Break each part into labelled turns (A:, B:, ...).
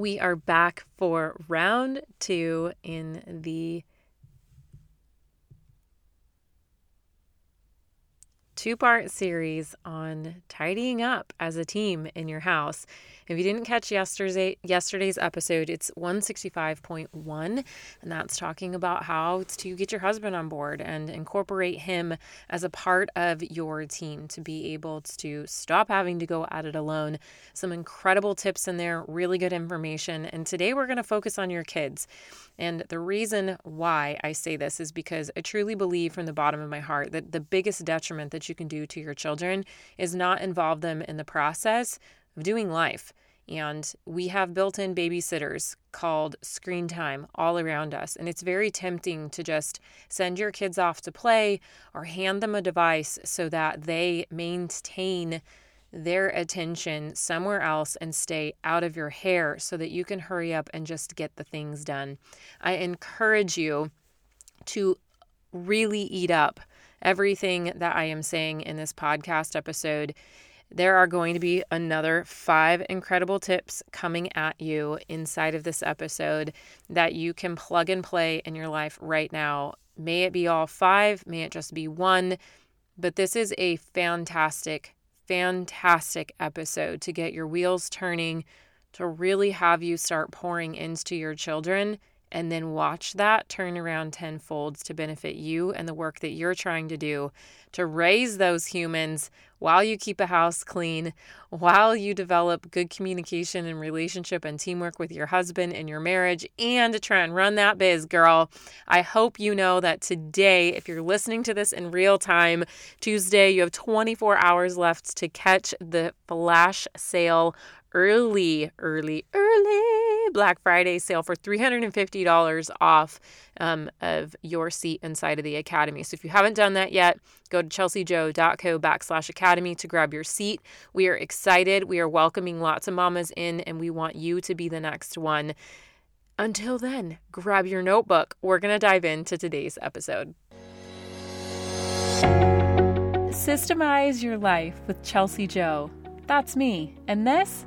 A: We are back for round two in the two part series on tidying up as a team in your house. If you didn't catch yesterday's yesterday's episode, it's 165.1 and that's talking about how to get your husband on board and incorporate him as a part of your team to be able to stop having to go at it alone. Some incredible tips in there, really good information. And today we're going to focus on your kids. And the reason why I say this is because I truly believe from the bottom of my heart that the biggest detriment that you can do to your children is not involve them in the process of doing life. And we have built in babysitters called screen time all around us. And it's very tempting to just send your kids off to play or hand them a device so that they maintain their attention somewhere else and stay out of your hair so that you can hurry up and just get the things done. I encourage you to really eat up everything that I am saying in this podcast episode. There are going to be another five incredible tips coming at you inside of this episode that you can plug and play in your life right now. May it be all five, may it just be one, but this is a fantastic fantastic episode to get your wheels turning, to really have you start pouring into your children, and then watch that turn around tenfold to benefit you and the work that you're trying to do to raise those humans while you keep a house clean, while you develop good communication and relationship and teamwork with your husband in your marriage, and to try and run that biz, girl. I hope you know that today, if you're listening to this in real time, Tuesday, you have 24 hours left to catch the flash sale early, early, early Black Friday sale for $350 off um, of your seat inside of the Academy. So if you haven't done that yet, go to chelseajo.co backslash academy to grab your seat. We are excited. We are welcoming lots of mamas in, and we want you to be the next one. Until then, grab your notebook. We're going to dive into today's episode. Systemize your life with Chelsea Jo. That's me. And this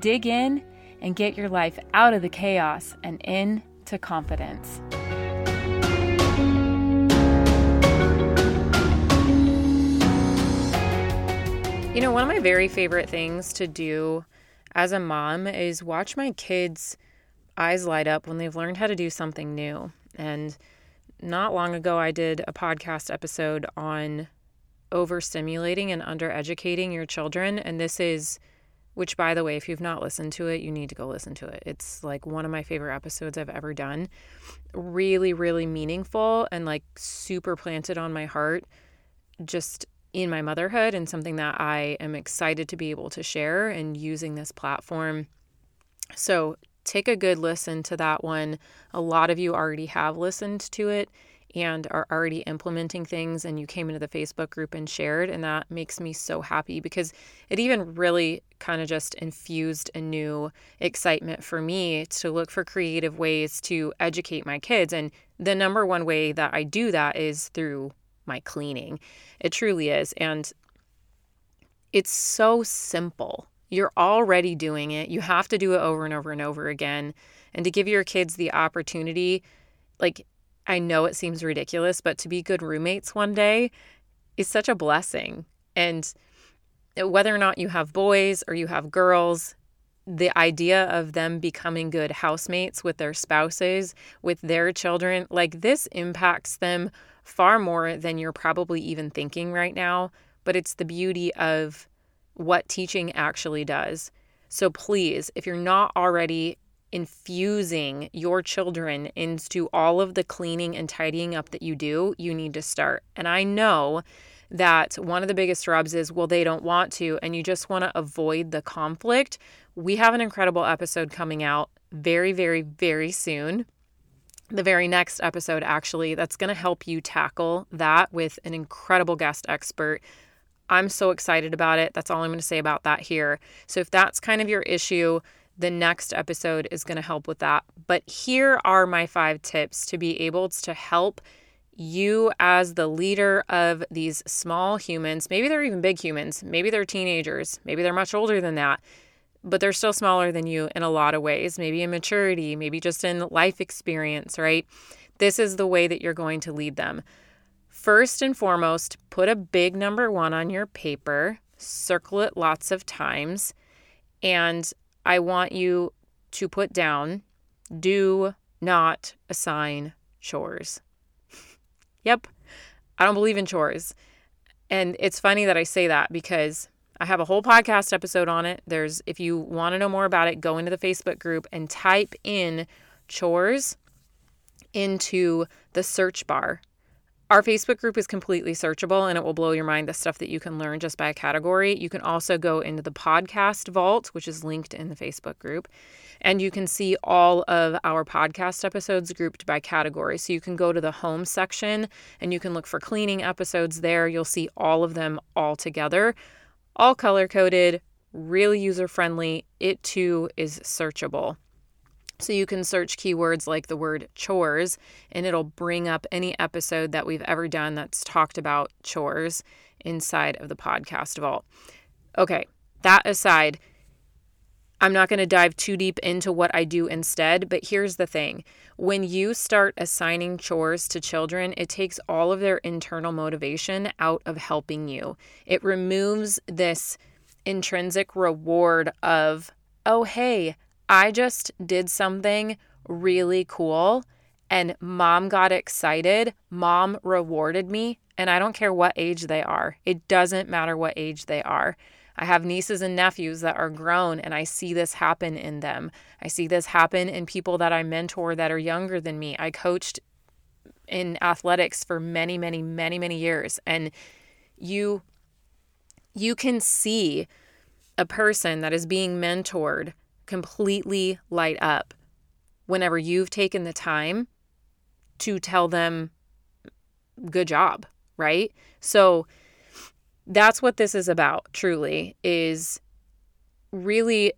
A: dig in, and get your life out of the chaos and into confidence. You know, one of my very favorite things to do as a mom is watch my kids' eyes light up when they've learned how to do something new. And not long ago, I did a podcast episode on overstimulating and undereducating your children. And this is which by the way if you've not listened to it you need to go listen to it. It's like one of my favorite episodes i've ever done. Really really meaningful and like super planted on my heart just in my motherhood and something that i am excited to be able to share and using this platform. So take a good listen to that one. A lot of you already have listened to it and are already implementing things and you came into the Facebook group and shared and that makes me so happy because it even really kind of just infused a new excitement for me to look for creative ways to educate my kids and the number one way that I do that is through my cleaning. It truly is and it's so simple. You're already doing it. You have to do it over and over and over again. And to give your kids the opportunity, like I know it seems ridiculous, but to be good roommates one day is such a blessing. And whether or not you have boys or you have girls, the idea of them becoming good housemates with their spouses, with their children, like this impacts them far more than you're probably even thinking right now. But it's the beauty of what teaching actually does. So please, if you're not already infusing your children into all of the cleaning and tidying up that you do, you need to start. And I know that one of the biggest rubs is, well, they don't want to, and you just want to avoid the conflict. We have an incredible episode coming out very, very, very soon. The very next episode, actually, that's going to help you tackle that with an incredible guest expert. I'm so excited about it. That's all I'm going to say about that here. So, if that's kind of your issue, the next episode is going to help with that. But here are my five tips to be able to help you as the leader of these small humans. Maybe they're even big humans. Maybe they're teenagers. Maybe they're much older than that, but they're still smaller than you in a lot of ways. Maybe in maturity, maybe just in life experience, right? This is the way that you're going to lead them. First and foremost, put a big number one on your paper, circle it lots of times, and I want you to put down do not assign chores. yep, I don't believe in chores. And it's funny that I say that because I have a whole podcast episode on it. There's, if you want to know more about it, go into the Facebook group and type in chores into the search bar our Facebook group is completely searchable and it will blow your mind the stuff that you can learn just by a category. You can also go into the podcast vault, which is linked in the Facebook group, and you can see all of our podcast episodes grouped by category. So you can go to the home section and you can look for cleaning episodes there. You'll see all of them all together, all color coded, really user friendly. It too is searchable. So you can search keywords like the word chores, and it'll bring up any episode that we've ever done that's talked about chores inside of the podcast vault. Okay, that aside, I'm not going to dive too deep into what I do instead, but here's the thing. When you start assigning chores to children, it takes all of their internal motivation out of helping you. It removes this intrinsic reward of, oh, hey, I just did something really cool and mom got excited. Mom rewarded me, and I don't care what age they are. It doesn't matter what age they are. I have nieces and nephews that are grown, and I see this happen in them. I see this happen in people that I mentor that are younger than me. I coached in athletics for many, many, many, many years, and you you can see a person that is being mentored completely light up whenever you've taken the time to tell them, good job, right? So that's what this is about, truly, is really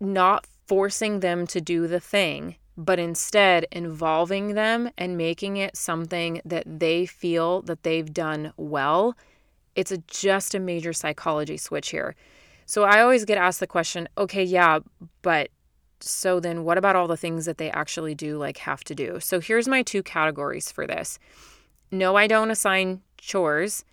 A: not forcing them to do the thing, but instead involving them and making it something that they feel that they've done well. It's a, just a major psychology switch here. So I always get asked the question, okay, yeah, but so then what about all the things that they actually do like have to do? So here's my two categories for this. No, I don't assign chores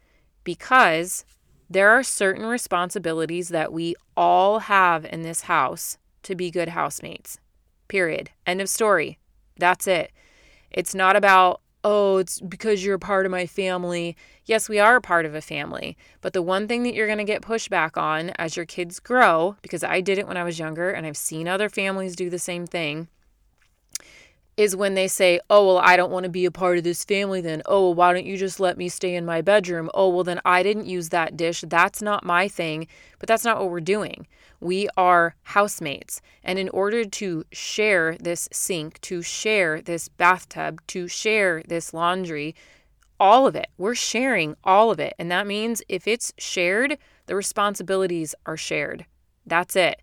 A: because there are certain responsibilities that we all have in this house to be good housemates. Period. End of story. That's it. It's not about oh, it's because you're a part of my family. Yes, we are a part of a family. But the one thing that you're going to get pushback on as your kids grow, because I did it when I was younger and I've seen other families do the same thing, is when they say, oh, well, I don't want to be a part of this family then. Oh, well, why don't you just let me stay in my bedroom? Oh, well, then I didn't use that dish. That's not my thing. But that's not what we're doing. We are housemates. And in order to share this sink, to share this bathtub, to share this laundry, all of it, we're sharing all of it. And that means if it's shared, the responsibilities are shared. That's it.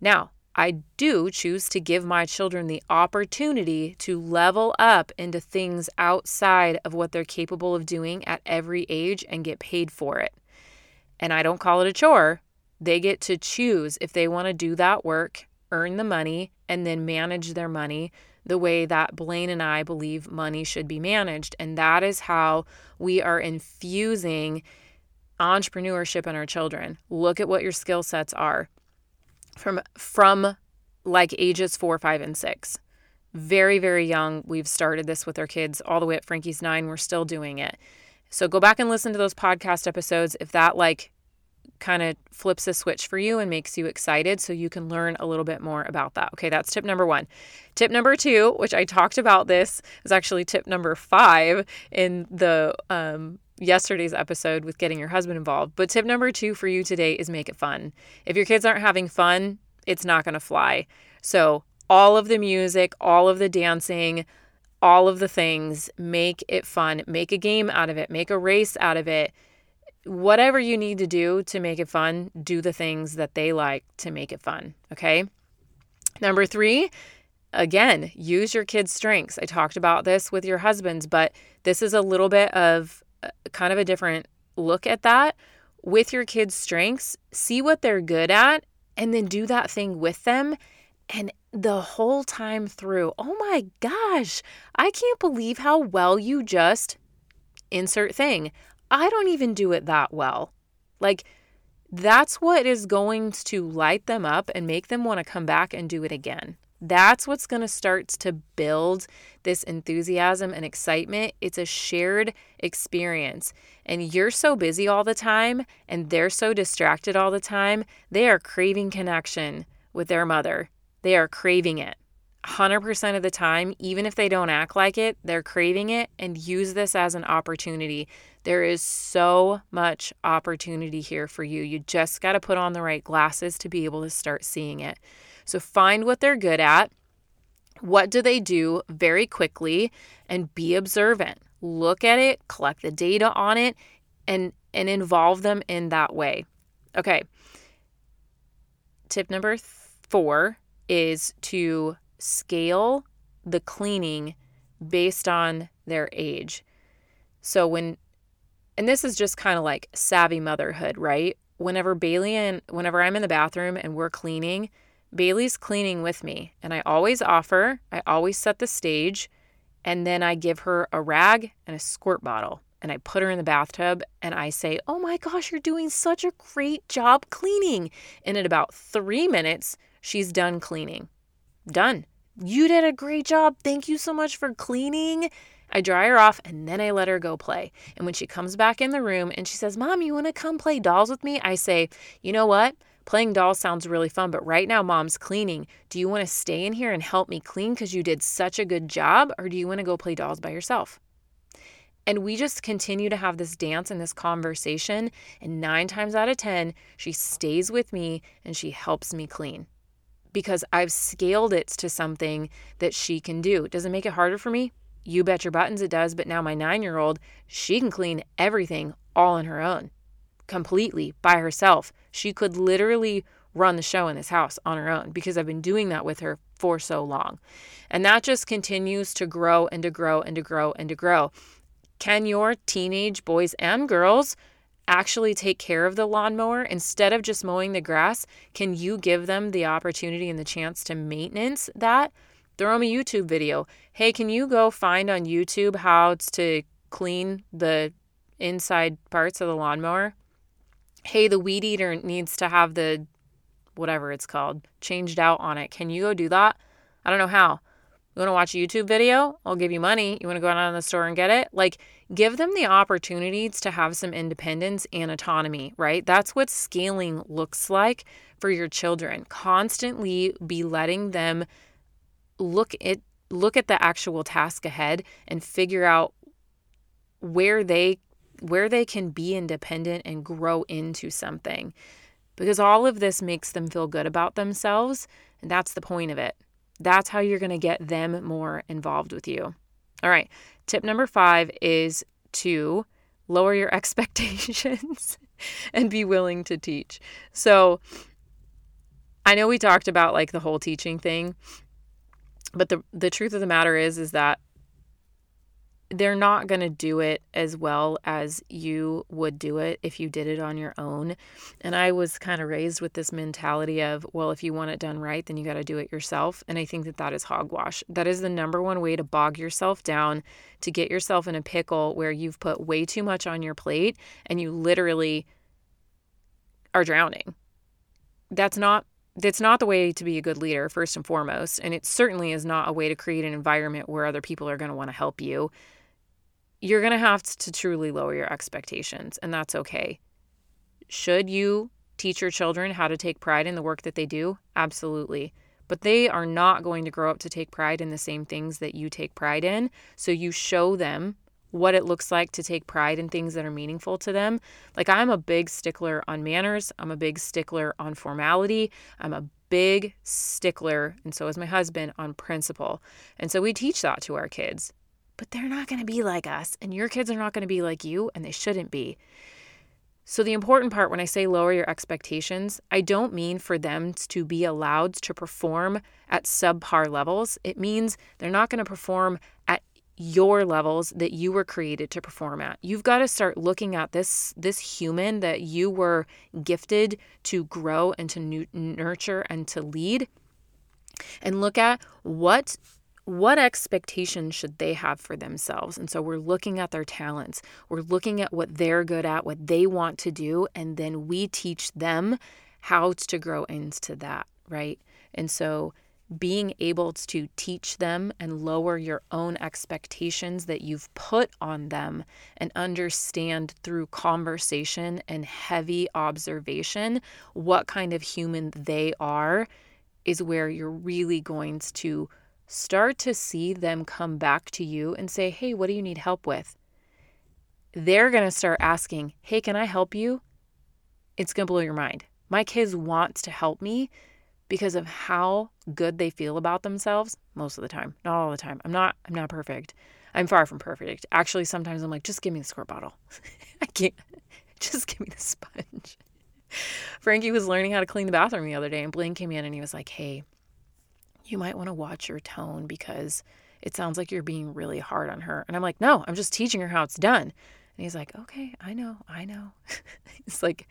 A: Now, I do choose to give my children the opportunity to level up into things outside of what they're capable of doing at every age and get paid for it. And I don't call it a chore they get to choose if they want to do that work, earn the money, and then manage their money the way that Blaine and I believe money should be managed. And that is how we are infusing entrepreneurship in our children. Look at what your skill sets are from from like ages 4, 5 and 6. Very very young, we've started this with our kids all the way at Frankie's 9, we're still doing it. So go back and listen to those podcast episodes if that like kind of flips a switch for you and makes you excited so you can learn a little bit more about that. Okay, that's tip number one. Tip number two, which I talked about this, is actually tip number five in the um, yesterday's episode with getting your husband involved. But tip number two for you today is make it fun. If your kids aren't having fun, it's not going to fly. So all of the music, all of the dancing, all of the things. Make it fun. Make a game out of it. Make a race out of it. Whatever you need to do to make it fun, do the things that they like to make it fun. Okay. Number three, again, use your kids' strengths. I talked about this with your husbands, but this is a little bit of uh, kind of a different look at that. With your kids' strengths, see what they're good at and then do that thing with them. And the whole time through, oh my gosh, I can't believe how well you just insert thing. I don't even do it that well. Like, that's what is going to light them up and make them want to come back and do it again. That's what's going to start to build this enthusiasm and excitement. It's a shared experience. And you're so busy all the time and they're so distracted all the time. They are craving connection with their mother. They are craving it. 100% of the time, even if they don't act like it, they're craving it and use this as an opportunity. There is so much opportunity here for you. You just got to put on the right glasses to be able to start seeing it. So find what they're good at. What do they do very quickly and be observant. Look at it, collect the data on it and and involve them in that way. Okay. Tip number 4 is to scale the cleaning based on their age. So when and this is just kind of like savvy motherhood, right? Whenever Bailey and whenever I'm in the bathroom and we're cleaning, Bailey's cleaning with me, and I always offer, I always set the stage, and then I give her a rag and a squirt bottle. And I put her in the bathtub and I say, Oh my gosh, you're doing such a great job cleaning. And in about three minutes, she's done cleaning. Done. You did a great job. Thank you so much for cleaning. I dry her off and then I let her go play. And when she comes back in the room and she says, Mom, you want to come play dolls with me? I say, You know what? Playing dolls sounds really fun, but right now mom's cleaning. Do you want to stay in here and help me clean because you did such a good job? Or do you want to go play dolls by yourself? And we just continue to have this dance and this conversation. And nine times out of 10, she stays with me and she helps me clean because I've scaled it to something that she can do. Does it make it harder for me? You bet your buttons it does. But now my nine year old, she can clean everything all on her own completely by herself. She could literally run the show in this house on her own because I've been doing that with her for so long. And that just continues to grow and to grow and to grow and to grow. Can your teenage boys and girls actually take care of the lawnmower instead of just mowing the grass? Can you give them the opportunity and the chance to maintenance that? Throw them a YouTube video. Hey, can you go find on YouTube how to clean the inside parts of the lawnmower? hey, the weed eater needs to have the whatever it's called changed out on it. Can you go do that? I don't know how. You want to watch a YouTube video? I'll give you money. You want to go out in the store and get it? Like, give them the opportunities to have some independence and autonomy, right? That's what scaling looks like for your children. Constantly be letting them look at look at the actual task ahead and figure out where they where they can be independent and grow into something. Because all of this makes them feel good about themselves. And that's the point of it. That's how you're going to get them more involved with you. All right. Tip number five is to lower your expectations and be willing to teach. So I know we talked about like the whole teaching thing, but the the truth of the matter is is that they're not going to do it as well as you would do it if you did it on your own. And I was kind of raised with this mentality of, well, if you want it done right, then you got to do it yourself. And I think that that is hogwash. That is the number one way to bog yourself down, to get yourself in a pickle where you've put way too much on your plate and you literally are drowning. That's not that's not the way to be a good leader first and foremost and it certainly is not a way to create an environment where other people are going to want to help you you're going to have to truly lower your expectations, and that's okay. Should you teach your children how to take pride in the work that they do? Absolutely. But they are not going to grow up to take pride in the same things that you take pride in. So you show them what it looks like to take pride in things that are meaningful to them. Like I'm a big stickler on manners, I'm a big stickler on formality, I'm a big stickler, and so is my husband, on principle. And so we teach that to our kids. But they're not going to be like us, and your kids are not going to be like you, and they shouldn't be. So, the important part when I say lower your expectations, I don't mean for them to be allowed to perform at subpar levels. It means they're not going to perform at your levels that you were created to perform at. You've got to start looking at this this human that you were gifted to grow and to nurture and to lead and look at what what expectations should they have for themselves? And so we're looking at their talents. We're looking at what they're good at, what they want to do, and then we teach them how to grow into that, right? And so being able to teach them and lower your own expectations that you've put on them and understand through conversation and heavy observation what kind of human they are is where you're really going to start to see them come back to you and say, Hey, what do you need help with? They're going to start asking, Hey, can I help you? It's going to blow your mind. My kids want to help me because of how good they feel about themselves most of the time. Not all the time. I'm not I'm not perfect. I'm far from perfect. Actually, sometimes I'm like, just give me the squirt bottle. I can't. Just give me the sponge. Frankie was learning how to clean the bathroom the other day, and Blaine came in and he was like, Hey, you might want to watch your tone because it sounds like you're being really hard on her. And I'm like, no, I'm just teaching her how it's done. And he's like, okay, I know, I know. He's like,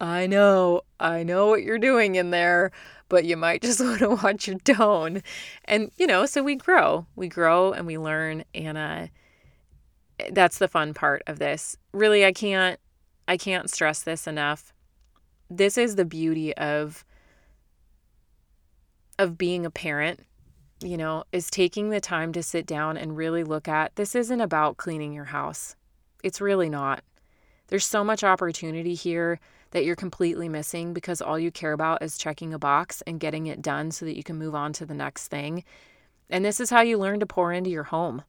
A: I know, I know what you're doing in there, but you might just want to watch your tone. And, you know, so we grow, we grow and we learn. And uh, that's the fun part of this. Really, I can't, I can't stress this enough. This is the beauty of of being a parent, you know, is taking the time to sit down and really look at this isn't about cleaning your house. It's really not. There's so much opportunity here that you're completely missing because all you care about is checking a box and getting it done so that you can move on to the next thing. And this is how you learn to pour into your home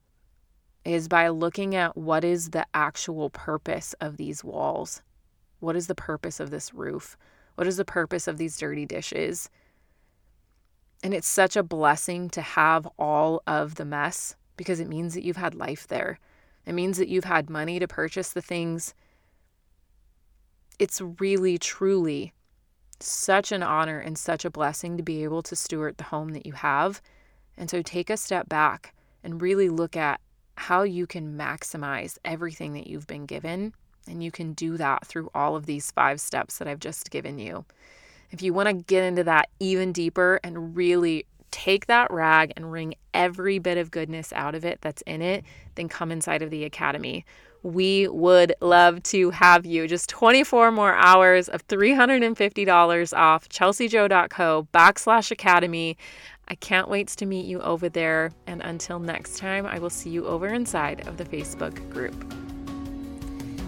A: is by looking at what is the actual purpose of these walls? What is the purpose of this roof? What is the purpose of these dirty dishes? And it's such a blessing to have all of the mess because it means that you've had life there. It means that you've had money to purchase the things. It's really, truly such an honor and such a blessing to be able to steward the home that you have. And so take a step back and really look at how you can maximize everything that you've been given. And you can do that through all of these five steps that I've just given you. If you want to get into that even deeper and really take that rag and wring every bit of goodness out of it that's in it, then come inside of the academy. We would love to have you. Just 24 more hours of $350 off chelseajo.co backslash academy. I can't wait to meet you over there. And until next time, I will see you over inside of the Facebook group.